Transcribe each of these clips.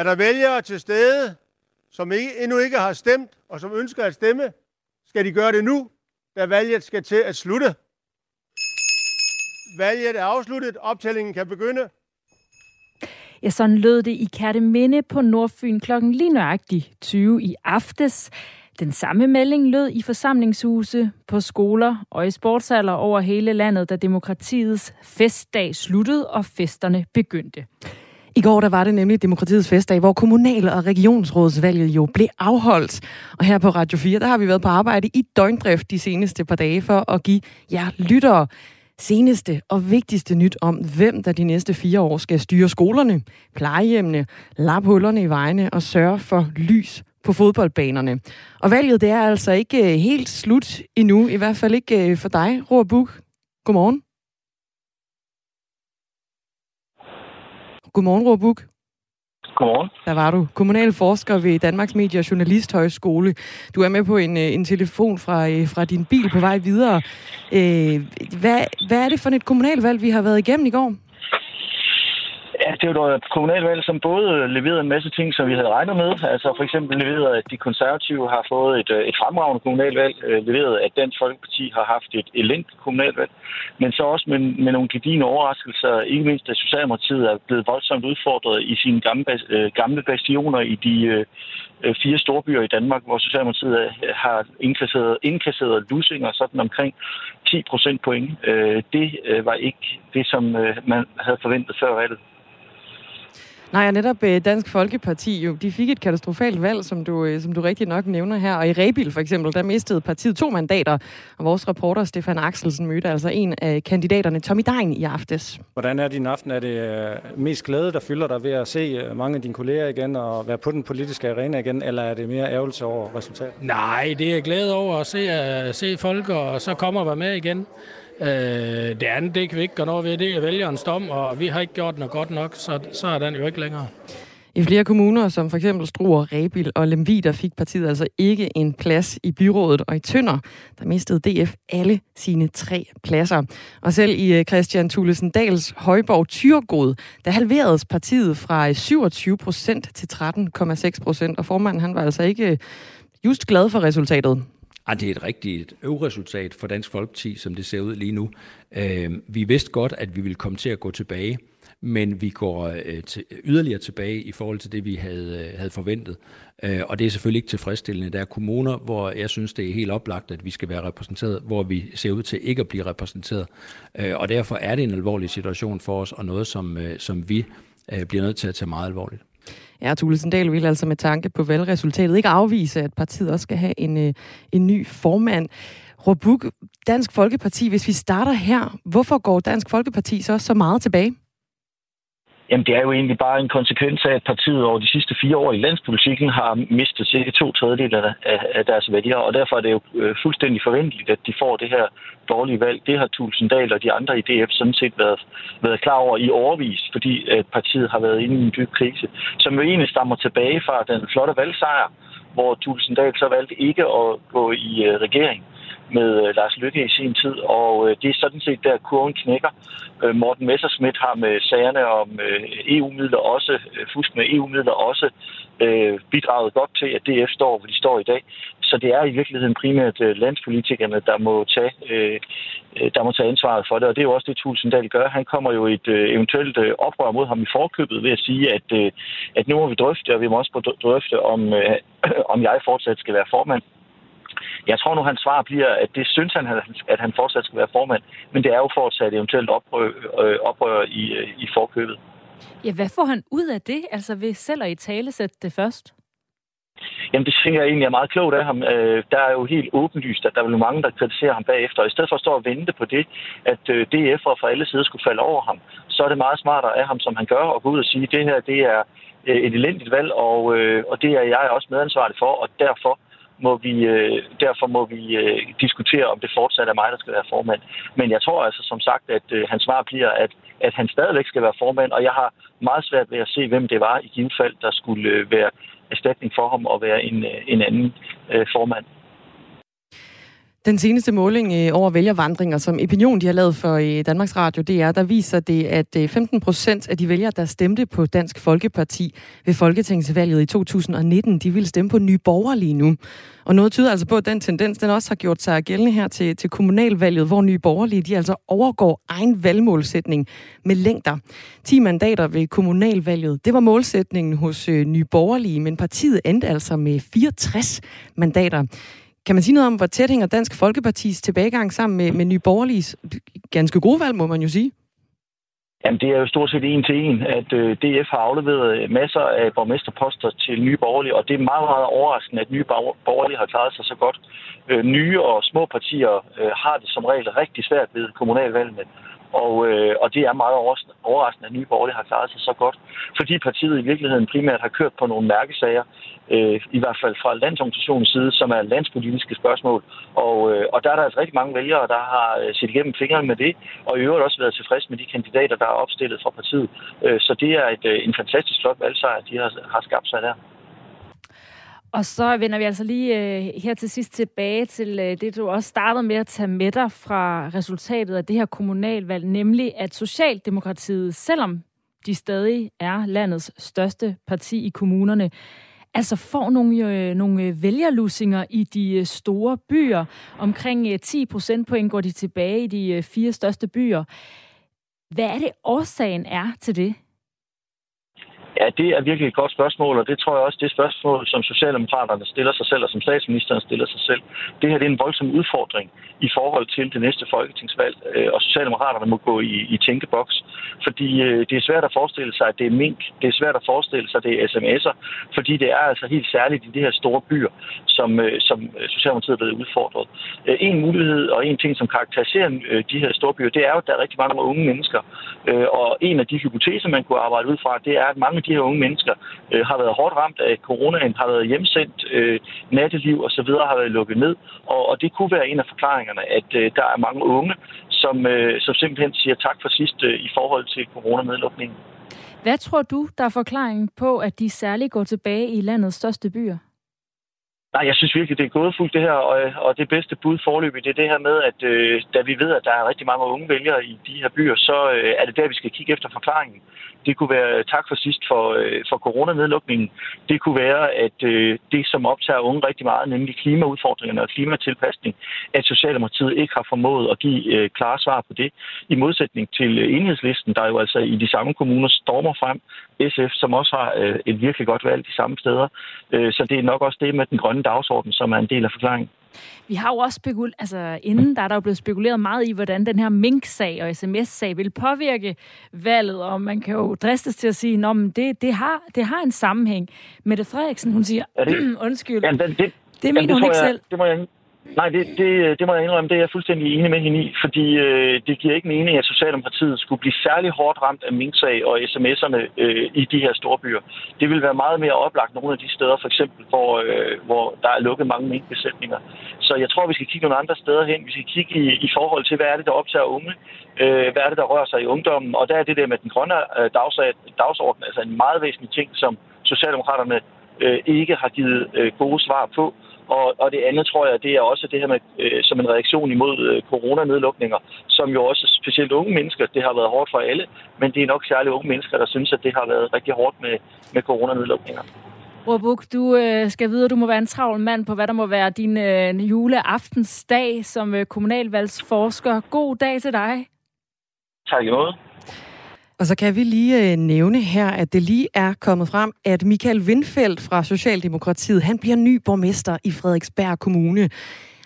Er der vælgere til stede, som ikke, endnu ikke har stemt, og som ønsker at stemme, skal de gøre det nu, da valget skal til at slutte. Valget er afsluttet. Optællingen kan begynde. Ja, sådan lød det i Kærteminde på Nordfyn klokken lige nøjagtigt 20 i aftes. Den samme melding lød i forsamlingshuse, på skoler og i sportshaller over hele landet, da demokratiets festdag sluttede og festerne begyndte. I går der var det nemlig demokratiets festdag, hvor kommunal- og regionsrådsvalget jo blev afholdt. Og her på Radio 4, der har vi været på arbejde i døgndrift de seneste par dage for at give jer lyttere seneste og vigtigste nyt om, hvem der de næste fire år skal styre skolerne, plejehjemmene, lappe hullerne i vejene og sørge for lys på fodboldbanerne. Og valget det er altså ikke helt slut endnu, i hvert fald ikke øh, for dig, Roar Buk. Godmorgen. Godmorgen, Roar Buk. Godmorgen. Der var du. Kommunal forsker ved Danmarks Medie- og Journalisthøjskole. Du er med på en, øh, en telefon fra, fra din bil på vej videre. hvad, hvad er det for et kommunalvalg, vi har været igennem i går? Det var et kommunalvalg, som både leverede en masse ting, som vi havde regnet med. Altså for eksempel leverede, at de konservative har fået et, øh, et fremragende kommunalvalg. Øh, leverede, at Dansk Folkeparti har haft et elendigt kommunalvalg. Men så også med, med nogle gedigende overraskelser. Ikke mindst, at Socialdemokratiet er blevet voldsomt udfordret i sine gamle, øh, gamle bastioner i de fire storbyer i Danmark, hvor Socialdemokratiet har indkasseret, indkasseret lusinger sådan omkring 10 procent point. Det var ikke det, som man havde forventet før valget. Nej, og netop øh, Dansk Folkeparti jo, de fik et katastrofalt valg, som du, øh, som du rigtig nok nævner her. Og i Rebil for eksempel, der mistede partiet to mandater. Og vores reporter Stefan Axelsen mødte altså en af kandidaterne, Tommy Dein, i aftes. Hvordan er din aften? Er det øh, mest glæde, der fylder dig ved at se mange af dine kolleger igen og være på den politiske arena igen, eller er det mere ærgelse over resultatet? Nej, det er glæde over at se, at se folk, og så kommer være med igen. Øh, det andet, det kan vi ikke gøre noget ved, det er vælgerens dom, og vi har ikke gjort noget godt nok, så, så er den jo ikke længere. I flere kommuner, som for eksempel Struer, Rebil og Lemvi, der fik partiet altså ikke en plads i byrådet. Og i Tønder, der mistede DF alle sine tre pladser. Og selv i øh, Christian Thulesen Dals Højborg Tyrgod, der halveredes partiet fra øh, 27 procent til 13,6 procent. Og formanden, han var altså ikke øh, just glad for resultatet at det er et rigtigt øvresultat for Dansk Folkeparti, som det ser ud lige nu. Øh, vi vidste godt, at vi ville komme til at gå tilbage, men vi går øh, til, yderligere tilbage i forhold til det, vi havde, øh, havde forventet. Øh, og det er selvfølgelig ikke tilfredsstillende. Der er kommuner, hvor jeg synes, det er helt oplagt, at vi skal være repræsenteret, hvor vi ser ud til ikke at blive repræsenteret. Øh, og derfor er det en alvorlig situation for os, og noget, som, øh, som vi øh, bliver nødt til at tage meget alvorligt. Ja, Thulesen Dahl vil altså med tanke på valgresultatet ikke afvise, at partiet også skal have en, øh, en ny formand. Robuk, Dansk Folkeparti, hvis vi starter her, hvorfor går Dansk Folkeparti så så meget tilbage? Jamen, det er jo egentlig bare en konsekvens af, at partiet over de sidste fire år i landspolitikken har mistet cirka to tredjedel af, deres vælgere, og derfor er det jo øh, fuldstændig forventeligt, at de får det her dårlige valg. Det har Tulsendal og de andre i DF sådan set været, været klar over i overvis, fordi at partiet har været inde i en dyb krise, som jo egentlig stammer tilbage fra den flotte valgsejr, hvor Tulsendal så valgte ikke at gå i øh, regering med øh, Lars Lykke i sin tid, og øh, det er sådan set der kurven knækker. Øh, Morten Messerschmidt har med sagerne om øh, EU-midler også, øh, fusk med EU-midler også, øh, bidraget godt til, at DF står, hvor de står i dag. Så det er i virkeligheden primært øh, landspolitikerne, der må, tage, øh, øh der må tage ansvaret for det, og det er jo også det, Tulsendal gør. Han kommer jo et øh, eventuelt øh, oprør mod ham i forkøbet ved at sige, at, øh, at nu må vi drøfte, og vi må også drøfte, om, øh, om jeg fortsat skal være formand. Jeg tror nu, hans svar bliver, at det synes han, at han fortsat skal være formand, men det er jo fortsat eventuelt oprør, øh, oprør i, øh, i forkøbet. Ja, hvad får han ud af det, altså ved selv at i tale sætte det først? Jamen, det synes jeg egentlig er meget klogt af ham. Øh, der er jo helt åbenlyst, at der er mange, der kritiserer ham bagefter. Og i stedet for at stå og vente på det, at DF'er fra alle sider skulle falde over ham, så er det meget smartere af ham, som han gør, at gå ud og sige, at det her det er et elendigt valg, og, og det er jeg også medansvarlig for, og derfor må vi, øh, derfor må vi øh, diskutere, om det fortsat er mig, der skal være formand. Men jeg tror altså som sagt, at øh, hans svar bliver, at, at han stadigvæk skal være formand, og jeg har meget svært ved at se, hvem det var i givet fald, der skulle øh, være erstatning for ham og være en, øh, en anden øh, formand. Den seneste måling øh, over vælgervandringer, som Opinion de har lavet for øh, Danmarks Radio, det er, der viser det, at øh, 15 procent af de vælgere, der stemte på Dansk Folkeparti ved Folketingsvalget i 2019, de vil stemme på Nye Borgerlige lige nu. Og noget tyder altså på, at den tendens, den også har gjort sig gældende her til, til kommunalvalget, hvor Nye Borgerlige, de altså overgår egen valgmålsætning med længder. 10 mandater ved kommunalvalget, det var målsætningen hos Nye Borgerlige, men partiet endte altså med 64 mandater. Kan man sige noget om, hvor tæt hænger Dansk Folkepartis tilbagegang sammen med, med Nye Borgerliges ganske gode valg, må man jo sige? Jamen, det er jo stort set en til en, at øh, DF har afleveret øh, masser af borgmesterposter til nye borgerlige, og det er meget, meget overraskende, at nye borgerlige har klaret sig så godt. Øh, nye og små partier øh, har det som regel rigtig svært ved kommunalvalgene. Og, øh, og det er meget overraskende, at Nye Borgerlige har klaret sig så godt, fordi partiet i virkeligheden primært har kørt på nogle mærkesager, øh, i hvert fald fra landsorganisationens side, som er landspolitiske spørgsmål. Og, øh, og der er der altså rigtig mange vælgere, der har øh, set igennem fingrene med det, og i øvrigt også været tilfreds med de kandidater, der er opstillet fra partiet. Øh, så det er et, øh, en fantastisk flot valgsejr, de har, har skabt sig der. Og så vender vi altså lige øh, her til sidst tilbage til øh, det, du også startede med at tage med dig fra resultatet af det her kommunalvalg, nemlig at Socialdemokratiet, selvom de stadig er landets største parti i kommunerne, altså får nogle, øh, nogle vælgerlussinger i de øh, store byer. Omkring øh, 10 procentpoint går de tilbage i de øh, fire største byer. Hvad er det årsagen er til det? Ja, det er virkelig et godt spørgsmål, og det tror jeg også, det er spørgsmål, som Socialdemokraterne stiller sig selv, og som statsministeren stiller sig selv. Det her det er en voldsom udfordring i forhold til det næste folketingsvalg, øh, og Socialdemokraterne må gå i, i tænkeboks, fordi øh, det er svært at forestille sig, at det er mink, det er svært at forestille sig, at det er sms'er, fordi det er altså helt særligt i de her store byer, som, øh, som Socialdemokratiet er blevet udfordret. En mulighed og en ting, som karakteriserer de her store byer, det er jo, at der er rigtig mange unge mennesker, og en af de hypoteser, man kunne arbejde ud fra, det er, at mange af de her unge mennesker øh, har været hårdt ramt af coronaen, har været hjemsendt, øh, natteliv osv. har været lukket ned, og, og det kunne være en af forklaringerne at øh, der er mange unge, som, øh, som simpelthen siger tak for sidst øh, i forhold til coronanedlukningen. Hvad tror du, der er forklaringen på, at de særligt går tilbage i landets største byer? Nej, jeg synes virkelig, det er gådefuldt det her, og, og det bedste bud forløbig, det er det her med, at øh, da vi ved, at der er rigtig mange unge vælgere i de her byer, så øh, er det der, vi skal kigge efter forklaringen. Det kunne være øh, tak for sidst for, øh, for coronanedlukningen. Det kunne være, at øh, det, som optager unge rigtig meget, nemlig klimaudfordringerne og klimatilpasning, at Socialdemokratiet ikke har formået at give øh, klare svar på det, i modsætning til øh, enhedslisten, der jo altså i de samme kommuner stormer frem. SF, som også har øh, et virkelig godt valg de samme steder. Øh, så det er nok også det med den grønne dagsorden, som er en del af forklaringen. Vi har jo også spekuleret, altså inden der er der jo blevet spekuleret meget i, hvordan den her Mink-sag og sms-sag vil påvirke valget, og man kan jo dristes til at sige, at det, det, har, det har en sammenhæng. Mette Frederiksen, hun siger, det, undskyld, jamen, det, det, det mener jamen, det hun ikke jeg, selv. Det må jeg, Nej, det, det, det må jeg indrømme, det er jeg fuldstændig enig med hende i, fordi øh, det giver ikke mening, at Socialdemokratiet skulle blive særlig hårdt ramt af minksag og sms'erne øh, i de her store byer. Det vil være meget mere oplagt nogle af de steder, for eksempel, hvor, øh, hvor der er lukket mange minkbesætninger. Så jeg tror, vi skal kigge nogle andre steder hen. Vi skal kigge i, i forhold til, hvad er det, der optager unge? Øh, hvad er det, der rører sig i ungdommen? Og der er det der med den grønne øh, dagsorden, altså en meget væsentlig ting, som Socialdemokraterne øh, ikke har givet øh, gode svar på. Og, og det andet tror jeg, det er også det her med, øh, som en reaktion imod øh, coronanedlukninger, som jo også specielt unge mennesker, det har været hårdt for alle, men det er nok særligt unge mennesker, der synes, at det har været rigtig hårdt med, med coronanedlukninger. Råbuk, du øh, skal vide, at du må være en travl mand på, hvad der må være din øh, juleaftensdag som øh, kommunalvalgsforsker. God dag til dig. Tak i måde. Og så kan vi lige øh, nævne her, at det lige er kommet frem, at Michael Windfeldt fra Socialdemokratiet, han bliver ny borgmester i Frederiksberg Kommune.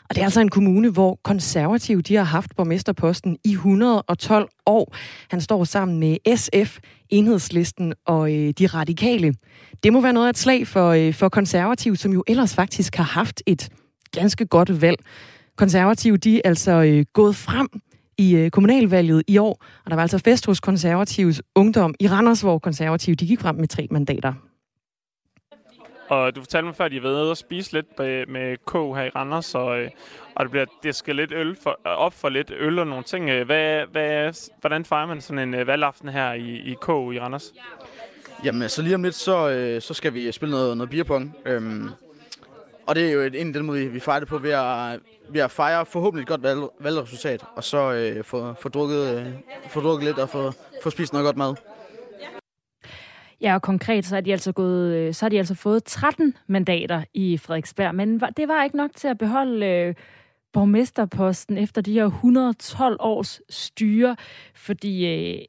Og det er altså en kommune, hvor konservative de har haft borgmesterposten i 112 år. Han står sammen med SF, Enhedslisten og øh, de radikale. Det må være noget af et slag for, øh, for konservative, som jo ellers faktisk har haft et ganske godt valg. Konservative, de er altså øh, gået frem i øh, kommunalvalget i år, og der var altså fest hos konservatives ungdom i Randers, hvor konservative de gik frem med tre mandater. Og du fortalte mig før, at I har været at spise lidt med, med K her i Randers, og, øh, og det bliver disket lidt øl for, op for lidt øl og nogle ting. Hvad, hvad, hvordan fejrer man sådan en øh, valgaften her i, i K i Randers? Jamen, så lige om lidt, så, så skal vi spille noget, noget beerpong. Øhm, og det er jo en af den måde, vi fejrer det på ved at, ved at fejre forhåbentlig et godt valg, valgresultat, og så øh, få, få, drukket, øh, få drukket lidt og få, få spist noget godt mad. Ja, og konkret så er de altså, gået, øh, så har de altså fået 13 mandater i Frederiksberg, men det var ikke nok til at beholde øh, borgmesterposten efter de her 112 års styre, fordi øh,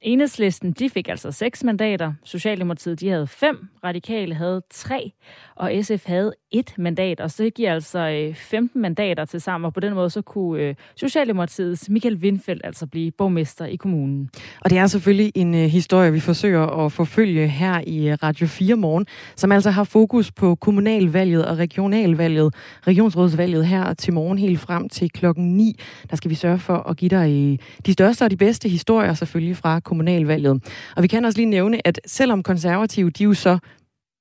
Enhedslisten, de fik altså seks mandater. Socialdemokratiet, de havde fem. Radikale havde tre. Og SF havde et mandat. Og så giver altså øh, 15 mandater til sammen. Og på den måde, så kunne øh, Socialdemokratiets Michael Windfeldt altså blive borgmester i kommunen. Og det er selvfølgelig en øh, historie, vi forsøger at forfølge her i Radio 4 morgen, som altså har fokus på kommunalvalget og regionalvalget, regionsrådsvalget her til morgen helt frem til klokken 9. Der skal vi sørge for at give dig de største og de bedste historier selvfølgelig fra kommunalvalget. Og vi kan også lige nævne, at selvom konservative, de jo så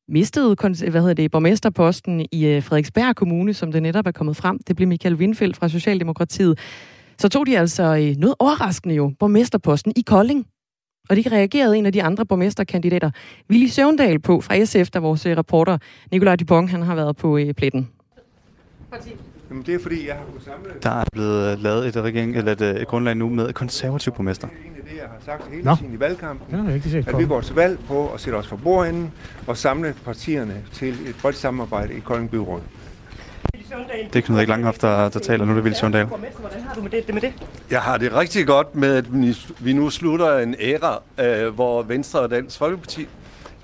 mistede hvad hedder det, borgmesterposten i øh, Frederiksberg Kommune, som det netop er kommet frem. Det blev Michael Windfeldt fra Socialdemokratiet. Så tog de altså øh, noget overraskende jo borgmesterposten i Kolding. Og det reagerede en af de andre borgmesterkandidater, Willy Søvndal, på fra SF, der vores øh, reporter Nikolaj Dupont, han har været på pletten. Jamen det er fordi, jeg har kunnet samle... Der er blevet lavet et, regering, eller et, et grundlag nu med konservativ borgmester jeg har sagt hele Nå. tiden i valgkampen, ja, ikke at vi går til valg på at sætte os for bordenden og samle partierne til et bredt samarbejde i Kolding Byråd. Det er Knud Erik Langhoff, der, der taler. Nu er det Ville Søndal. Hvordan har du med det, det med det? Jeg har det rigtig godt med, at vi nu slutter en æra, øh, hvor Venstre og Dansk Folkeparti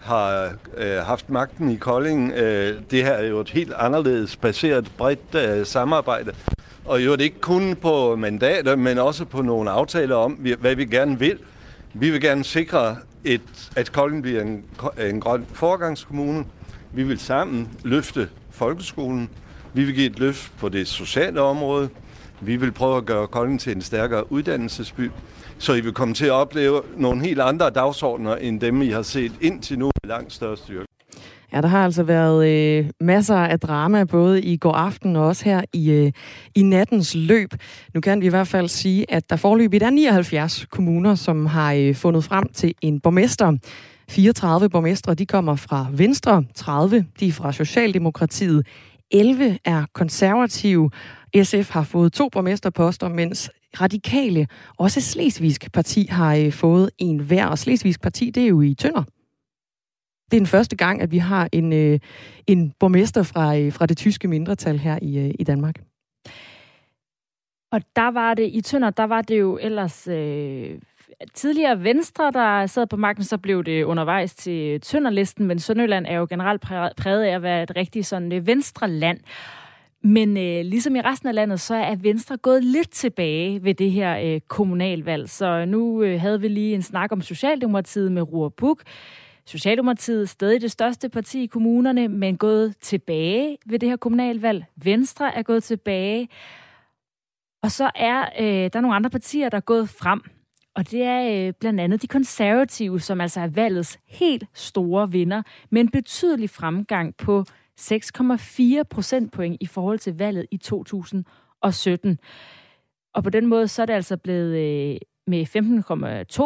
har øh, haft magten i Kolding. Øh, det her er jo et helt anderledes baseret bredt øh, samarbejde, og jo det ikke kun på mandater, men også på nogle aftaler om, hvad vi gerne vil. Vi vil gerne sikre, et, at Kolding bliver en, en grøn forgangskommune. Vi vil sammen løfte folkeskolen. Vi vil give et løft på det sociale område. Vi vil prøve at gøre Kolding til en stærkere uddannelsesby. Så I vil komme til at opleve nogle helt andre dagsordner, end dem I har set indtil nu med langt større styrke. Ja, der har altså været øh, masser af drama, både i går aften og også her i, øh, i nattens løb. Nu kan vi i hvert fald sige, at der forløbigt er 79 kommuner, som har øh, fundet frem til en borgmester. 34 borgmestre, de kommer fra Venstre, 30 de er fra Socialdemokratiet, 11 er konservative. SF har fået to borgmesterposter, mens Radikale, også Slesvigsk Parti, har øh, fået en hver. Og Slesvigsk Parti, det er jo i Tønder. Det er den første gang, at vi har en, øh, en borgmester fra, øh, fra det tyske mindretal her i, øh, i Danmark. Og der var det, i Tønder, der var det jo ellers øh, tidligere Venstre, der sad på magten, så blev det undervejs til Tønderlisten, men Sønderjylland er jo generelt præget af at være et rigtigt sådan øh, venstre land. Men øh, ligesom i resten af landet, så er Venstre gået lidt tilbage ved det her øh, kommunalvalg. Så nu øh, havde vi lige en snak om Socialdemokratiet med Ruhr Buk. Socialdemokratiet stadig det største parti i kommunerne, men gået tilbage ved det her kommunalvalg. Venstre er gået tilbage. Og så er øh, der nogle andre partier, der er gået frem. Og det er øh, blandt andet de konservative, som altså er valgets helt store vinder, med en betydelig fremgang på 6,4 procentpoint i forhold til valget i 2017. Og på den måde så er det altså blevet øh, med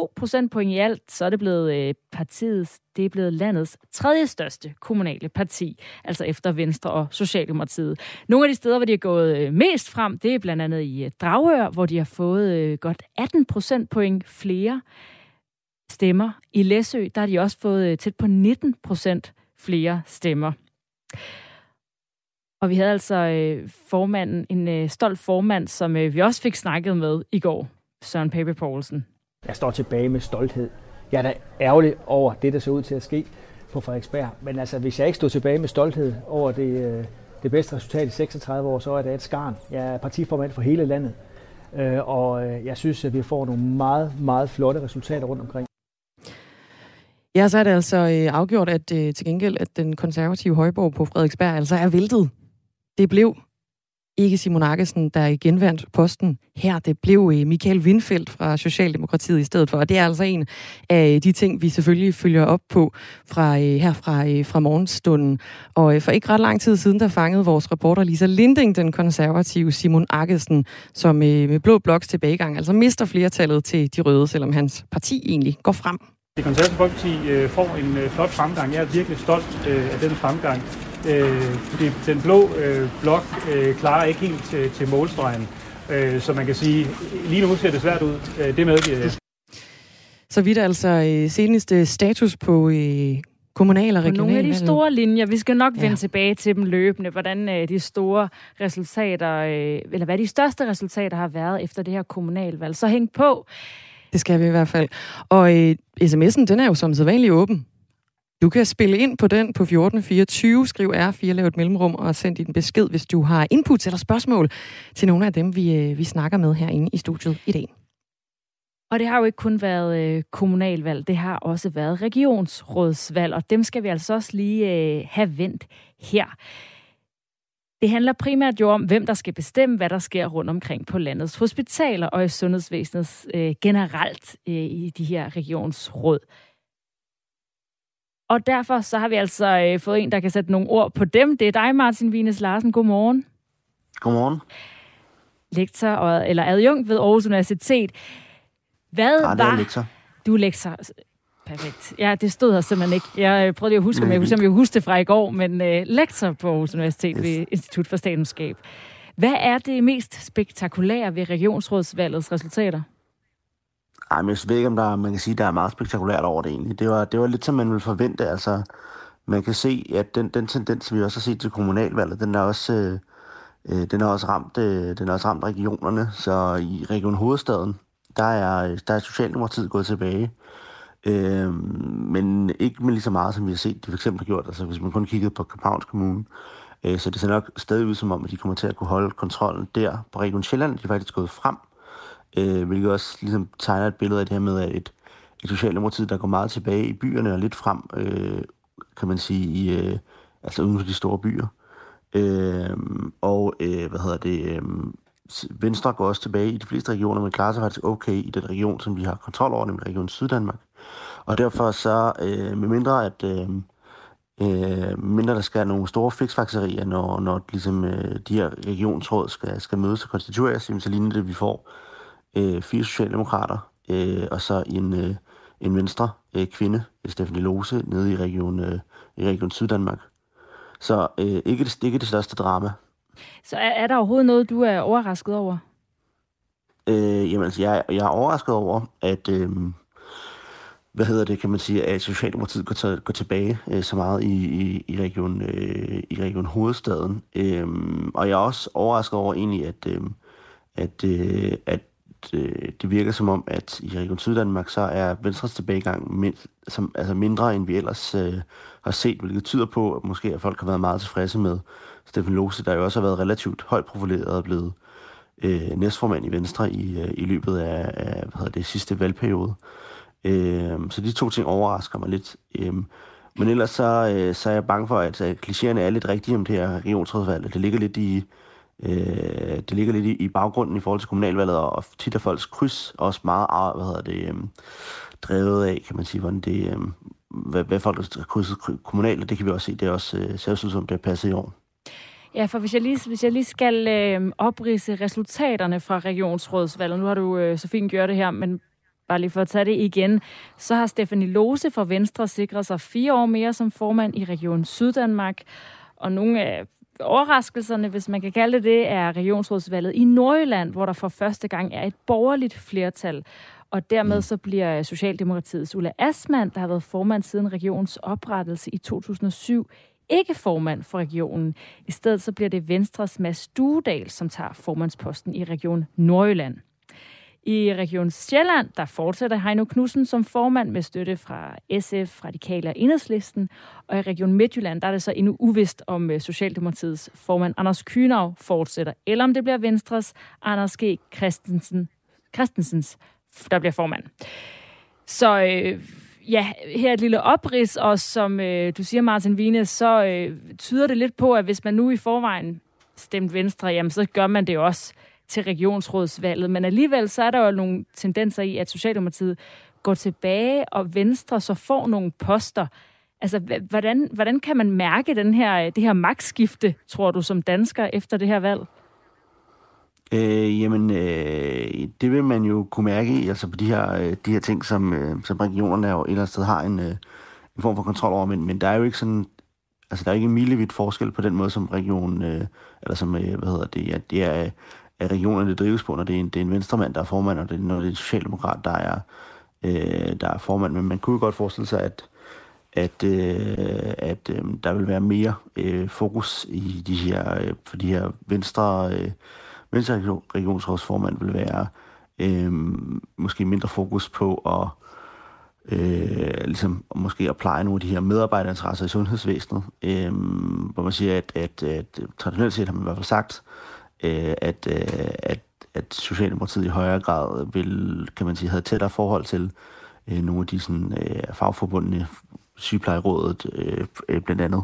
15,2 procentpoint i alt, så er det blevet øh, partiet, det er blevet landets tredje største kommunale parti, altså efter Venstre og Socialdemokratiet. Nogle af de steder, hvor de er gået øh, mest frem, det er blandt andet i øh, Dragør, hvor de har fået øh, godt 18 procentpoint flere stemmer. I Læsø, der har de også fået øh, tæt på 19 procent flere stemmer. Og vi havde altså øh, formanden, en øh, stolt formand, som øh, vi også fik snakket med i går. Søren Pape Poulsen. Jeg står tilbage med stolthed. Jeg er da ærgerlig over det, der ser ud til at ske på Frederiksberg. Men altså, hvis jeg ikke stod tilbage med stolthed over det, øh, det bedste resultat i 36 år, så er det et skarn. Jeg er partiformand for hele landet. Øh, og jeg synes, at vi får nogle meget, meget flotte resultater rundt omkring. Ja, så er det altså øh, afgjort, at øh, til gengæld, at den konservative højborg på Frederiksberg altså er væltet. Det blev ikke Simon Akkesen, der igen vandt posten. Her det blev øh, Michael Windfeldt fra Socialdemokratiet i stedet for. Og det er altså en af øh, de ting, vi selvfølgelig følger op på fra, øh, her fra, øh, fra morgenstunden. Og for ikke ret lang tid siden, der fangede vores reporter Lisa Linding, den konservative Simon Akkesen, som med blå bloks tilbagegang altså mister flertallet til de røde, selvom hans parti egentlig går frem. Det konservative folkeparti får en flot fremgang. Jeg er virkelig stolt af den fremgang. Øh, fordi den blå øh, blok øh, klarer ikke helt til, til målstregen. Øh, så man kan sige, lige nu ser det svært ud. Øh, det medgiver jeg. Så vidt altså øh, seneste status på øh, kommunal og regional. Nogle af de store linjer, vi skal nok vende ja. tilbage til dem løbende, hvordan øh, de store resultater, øh, eller hvad de største resultater har været efter det her kommunalvalg. Så hæng på. Det skal vi i hvert fald. Og øh, sms'en, den er jo som sædvanligt åben. Du kan spille ind på den på 1424, skriv R4, lav et mellemrum og send din besked, hvis du har input eller spørgsmål til nogle af dem, vi, øh, vi snakker med herinde i studiet i dag. Og det har jo ikke kun været øh, kommunalvalg, det har også været regionsrådsvalg, og dem skal vi altså også lige øh, have vendt her. Det handler primært jo om, hvem der skal bestemme, hvad der sker rundt omkring på landets hospitaler og i sundhedsvæsenet øh, generelt øh, i de her regionsråd. Og derfor så har vi altså øh, fået en, der kan sætte nogle ord på dem. Det er dig, Martin Vines Larsen. Godmorgen. Godmorgen. Lektor og, eller adjunkt ved Aarhus Universitet. Hvad Nej, var... Er lektor. Du er lektor. Perfekt. Ja, det stod her simpelthen ikke. Jeg øh, prøvede lige at huske, om jeg kunne huske det fra i går, men uh, lektor på Aarhus Universitet yes. ved Institut for Statskundskab. Hvad er det mest spektakulære ved regionsrådsvalgets resultater? Ej, men jeg ved ikke, om der, man kan sige, der er meget spektakulært over det egentlig. Det var, det var lidt, som man ville forvente. Altså, man kan se, at den, den tendens, vi også har set til kommunalvalget, den er også, øh, øh den er også ramt, øh, den er også ramt regionerne. Så i Region Hovedstaden, der er, der er Socialdemokratiet gået tilbage. Øh, men ikke med lige så meget, som vi har set, de for eksempel har gjort. Altså, hvis man kun kiggede på Københavns Kommune, øh, så det ser nok stadig ud som om, at de kommer til at kunne holde kontrollen der. På Region Sjælland de er faktisk gået frem øh, hvilket også ligesom tegner et billede af det her med, at et, et Socialdemokratiet, der går meget tilbage i byerne og lidt frem, øh, kan man sige, i, øh, altså uden for de store byer. Øh, og, øh, hvad hedder det, øh, Venstre går også tilbage i de fleste regioner, men klarer sig faktisk okay i den region, som vi har kontrol over, nemlig Region Syddanmark. Og derfor så, øh, med mindre at, øh, øh, mindre der skal nogle store fiksfakserier, når, når ligesom, øh, de her regionsråd skal, skal mødes og konstitueres, så ligner det, vi får øh, fire socialdemokrater, øh, og så en, øh, en venstre øh, kvinde, Stephanie Lose, nede i region, øh, i region Syddanmark. Så øh, ikke, det, ikke det største drama. Så er, er der overhovedet noget, du er overrasket over? Øh, jamen altså, jeg, jeg er overrasket over, at... Øh, hvad hedder det, kan man sige, at Socialdemokratiet går, til, går tilbage øh, så meget i, i, i, region, øh, i region Hovedstaden. Øh, og jeg er også overrasket over egentlig, at, øh, at, øh, at øh, det virker som om, at i Region Syddanmark, så er Venstres tilbagegang mind, som, altså mindre, end vi ellers øh, har set, hvilket tyder på, at måske at folk har været meget tilfredse med Stefan Lose, der jo også har været relativt højt profileret og blevet øh, næstformand i Venstre i, øh, i løbet af, af hvad hedder det, sidste valgperiode. Øh, Øh, så de to ting overrasker mig lidt. Øh, men ellers så, øh, så er jeg bange for, at, at klichéerne er lidt rigtige om det her regionsrådsvalg. Det ligger lidt i, Øh, det ligger lidt i, i baggrunden i forhold til kommunalvalget, og tit er folks kryds også meget hvad hedder det, øh, drevet af, kan man sige, hvordan det, øh, hvad, hvad folk har krydset kommunalt, og det kan vi også se, det er også øh, ser ud som, det er passet i år. Ja, for hvis jeg lige, hvis jeg lige skal øh, oprise resultaterne fra regionsrådsvalget, nu har du øh, så fint gjort det her, men bare lige for at tage det igen, så har Stefanie Lose fra Venstre sikret sig fire år mere som formand i Region Syddanmark, og nogle af overraskelserne, hvis man kan kalde det det, er regionsrådsvalget i Nordjylland, hvor der for første gang er et borgerligt flertal. Og dermed mm. så bliver Socialdemokratiets Ulla Asmand, der har været formand siden regionens oprettelse i 2007, ikke formand for regionen. I stedet så bliver det Venstres Mads Duedal, som tager formandsposten i Region Nordjylland. I Region Sjælland, der fortsætter Heino Knudsen som formand med støtte fra SF, Radikale og Enhedslisten. Og i Region Midtjylland, der er det så endnu uvist, om øh, Socialdemokratiets formand Anders Kynav fortsætter, eller om det bliver Venstres Anders G. Christensen, Christensens, der bliver formand. Så øh, ja, her er et lille oprids, og som øh, du siger, Martin Vine, så øh, tyder det lidt på, at hvis man nu i forvejen stemte Venstre, jamen så gør man det også til regionsrådsvalget. Men alligevel så er der jo nogle tendenser i, at Socialdemokratiet går tilbage, og Venstre så får nogle poster. Altså, hvordan, hvordan kan man mærke den her, det her magtskifte, tror du, som dansker efter det her valg? Øh, jamen, øh, det vil man jo kunne mærke altså på de her, øh, de her ting, som, øh, som regionerne jo et eller andet sted har en, øh, en form for kontrol over, men, men der er jo ikke sådan altså der er ikke en milevidt forskel på den måde, som regionen, øh, eller som, øh, hvad hedder det, ja, det er, at regionerne drives på, når det er en, det er en venstremand, der er formand, og det, når det er en socialdemokrat, der er, øh, der er formand. Men man kunne godt forestille sig, at, at, øh, at øh, der vil være mere øh, fokus i de her, øh, for de her venstre, øh, venstre regionsrådsformand vil være øh, måske mindre fokus på at øh, ligesom måske at pleje nogle af de her medarbejderinteresser i sundhedsvæsenet, øh, hvor man siger, at, at, at traditionelt set har man i hvert fald sagt, øh, at, øh, at, at Socialdemokratiet i højere grad vil, kan man sige, have tættere forhold til øh, nogle af de sådan, øh, fagforbundne sygeplejerådet øh, øh, blandt andet.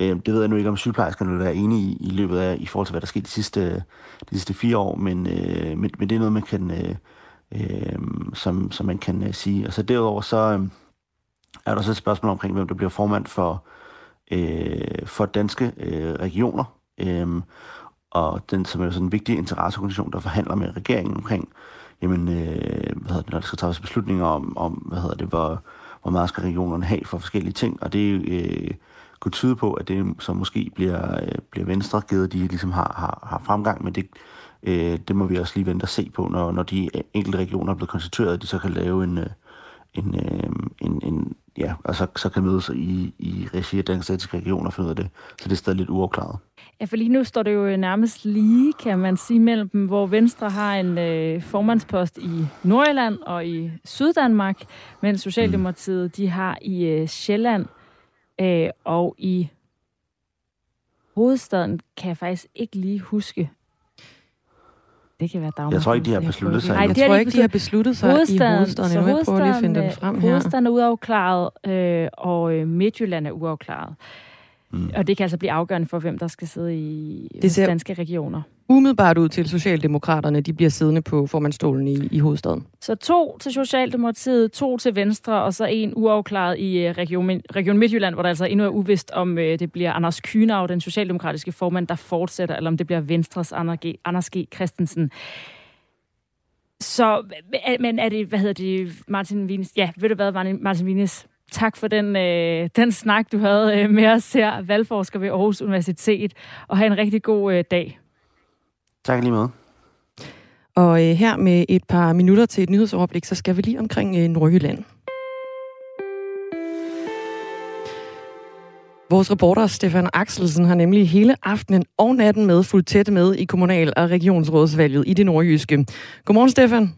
Øh, det ved jeg nu ikke, om sygeplejerskerne vil være enige i, i løbet af, i forhold til, hvad der skete de sidste, de sidste fire år, men, øh, men, men det er noget, man kan, øh, øh, som, som man kan øh, sige. Og så derudover så øh, er der så et spørgsmål omkring, hvem der bliver formand for, øh, for danske øh, regioner. Øh, og den, som er sådan en vigtig interesseorganisation, der forhandler med regeringen omkring, jamen, øh, hvad hedder det, når der skal tages beslutninger om, om hvad hedder det, hvor, hvor meget skal regionerne have for forskellige ting, og det øh, kunne tyde på, at det så måske bliver, øh, bliver venstre givet, de ligesom har, har, har fremgang, men det, øh, det må vi også lige vente og se på, når, når de enkelte regioner er blevet konstitueret, de så kan lave en, øh, en, øh, en, en ja, og så, så kan mødes i, i regi af Dansk Statiske Region og finde ud af det. Så det er stadig lidt uafklaret. Ja, for lige nu står det jo øh, nærmest lige, kan man sige, mellem dem, hvor Venstre har en øh, formandspost i Nordjylland og i Syddanmark, mens Socialdemokratiet mm. de har i øh, Sjælland øh, og i hovedstaden, kan jeg faktisk ikke lige huske. Det kan være Dagmar. Jeg tror ikke, de har besluttet sig. Nej, jeg tror ikke, de har besluttet sig hovedstaden, i hovedstaden. Så hovedstaden, jeg prøver lige at finde dem frem her. Hovedstaden er uafklaret, øh, og øh, Midtjylland er uafklaret. Mm. Og det kan altså blive afgørende for, hvem der skal sidde i det ser danske regioner. Umiddelbart ud til Socialdemokraterne, de bliver siddende på formandstolen i, i hovedstaden. Så to til Socialdemokratiet, to til Venstre, og så en uafklaret i øh, Region, Region Midtjylland, hvor der altså endnu er uvist, om øh, det bliver Anders Kynav, den socialdemokratiske formand, der fortsætter, eller om det bliver Venstres Anders G. Anders G. Christensen. Så, men er det, hvad hedder det, Martin Vines? Ja, ved du hvad, Martin Vines? Tak for den, øh, den snak, du havde øh, med os her, valgforsker ved Aarhus Universitet, og have en rigtig god øh, dag. Tak lige meget. Og øh, her med et par minutter til et nyhedsoverblik, så skal vi lige omkring øh, Nordjylland. Vores reporter Stefan Axelsen har nemlig hele aftenen og natten med fuldt tæt med i kommunal- og regionsrådsvalget i det nordjyske. Godmorgen, Stefan.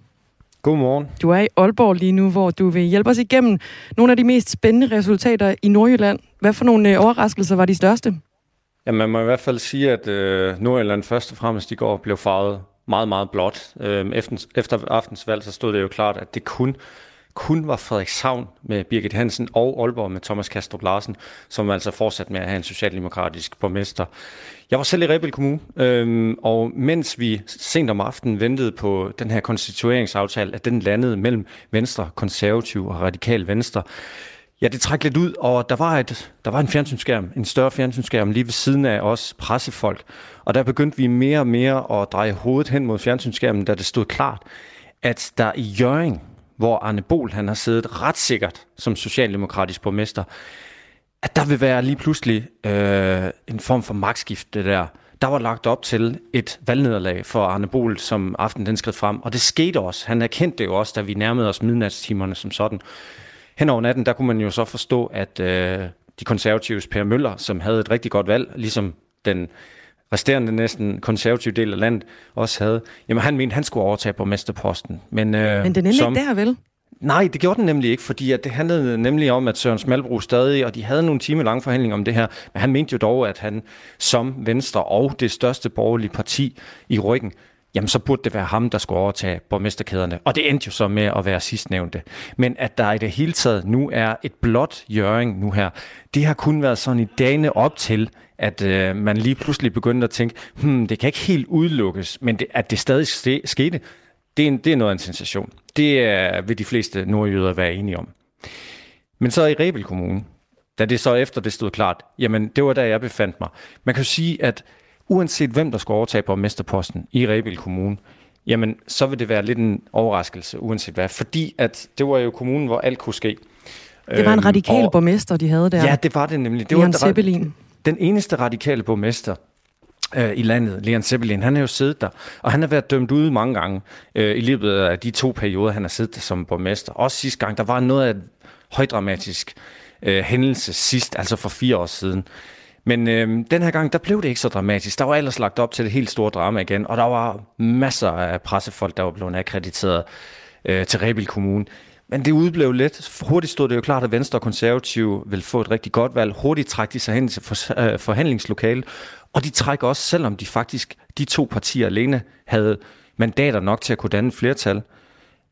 Godmorgen. Du er i Aalborg lige nu, hvor du vil hjælpe os igennem nogle af de mest spændende resultater i Nordjylland. Hvad for nogle øh, overraskelser var de største? Ja, man må i hvert fald sige, at øh, Nordjylland først og fremmest i går blev farvet meget, meget blåt. Øh, efter, efter aftens valg, så stod det jo klart, at det kun kun var Frederikshavn med Birgit Hansen og Aalborg med Thomas Kastrup Larsen, som altså fortsat med at have en socialdemokratisk borgmester. Jeg var selv i Rebel Kommune, øhm, og mens vi sent om aftenen ventede på den her konstitueringsaftale, at den landede mellem Venstre, Konservativ og Radikal Venstre, Ja, det trak lidt ud, og der var, et, der var en fjernsynsskærm, en større fjernsynsskærm lige ved siden af os pressefolk. Og der begyndte vi mere og mere at dreje hovedet hen mod fjernsynsskærmen, da det stod klart, at der i Jørgen, hvor Arne Bol han har siddet ret sikkert som socialdemokratisk borgmester, at der vil være lige pludselig øh, en form for magtskift det der. Der var lagt op til et valgnederlag for Arne Bol, som aften den skred frem, og det skete også. Han erkendte det jo også, da vi nærmede os midnatstimerne som sådan. Hen over natten, der kunne man jo så forstå, at øh, de konservatives Per Møller, som havde et rigtig godt valg, ligesom den resterende næsten konservative del af landet også havde, jamen han mente, han skulle overtage på mesterposten. Men, øh, Men den endte som, ikke der, vel? Nej, det gjorde den nemlig ikke, fordi at det handlede nemlig om, at Søren Smalbro stadig, og de havde nogle timer lange forhandlinger om det her, men han mente jo dog, at han som Venstre og det største borgerlige parti i ryggen, jamen så burde det være ham, der skulle overtage borgmesterkæderne. Og det endte jo så med at være sidstnævnte. Men at der i det hele taget nu er et blot jøring nu her, det har kun været sådan i dagene op til, at øh, man lige pludselig begyndte at tænke, hmm, det kan ikke helt udelukkes, men det, at det stadig skete, det er, en, det er noget af en sensation. Det er, vil de fleste nordjyder være enige om. Men så i Rebel Kommune, da det så efter det stod klart, jamen det var der, jeg befandt mig. Man kan jo sige, at uanset hvem der skulle overtage borgmesterposten i Rebel Kommune, jamen så vil det være lidt en overraskelse, uanset hvad. Fordi at det var jo kommunen, hvor alt kunne ske. Det var en øhm, radikal og, borgmester, de havde der. Ja, det var det nemlig. Det Leon var Zeppelin. Den eneste radikale borgmester øh, i landet, Leon Zeppelin, han har jo siddet der, og han har været dømt ude mange gange øh, i løbet af de to perioder, han har siddet der som borgmester. Også sidste gang, der var noget af et højdramatisk øh, hændelse sidst, altså for fire år siden. Men øh, den her gang, der blev det ikke så dramatisk. Der var ellers lagt op til det helt store drama igen, og der var masser af pressefolk, der var blevet akkrediteret øh, til Rebil Kommune. Men det udblev lidt. Hurtigt stod det jo klart, at Venstre og Konservative vil få et rigtig godt valg. Hurtigt trak de sig hen til øh, og de trækker også, selvom de faktisk, de to partier alene, havde mandater nok til at kunne danne flertal,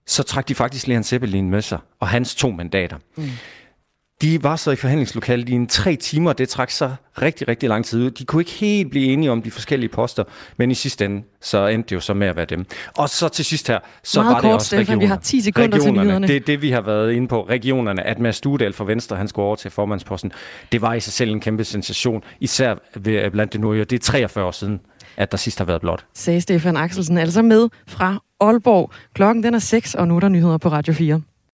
så trak de faktisk Leon Zeppelin med sig, og hans to mandater. Mm. De var så i forhandlingslokalet i en tre timer, det trak så rigtig, rigtig lang tid ud. De kunne ikke helt blive enige om de forskellige poster, men i sidste ende, så endte det jo så med at være dem. Og så til sidst her, så Meget var kort, det også Stefan, vi har 10 sekunder regionerne. til nyhederne. Det er det, vi har været inde på. Regionerne, at Mads Studal fra Venstre, han skulle over til formandsposten, det var i sig selv en kæmpe sensation, især ved, blandt det nordjyder. Det er 43 år siden, at der sidst har været blot. Sagde Stefan Axelsen, altså med fra Aalborg. Klokken den er 6, og nu er der nyheder på Radio 4.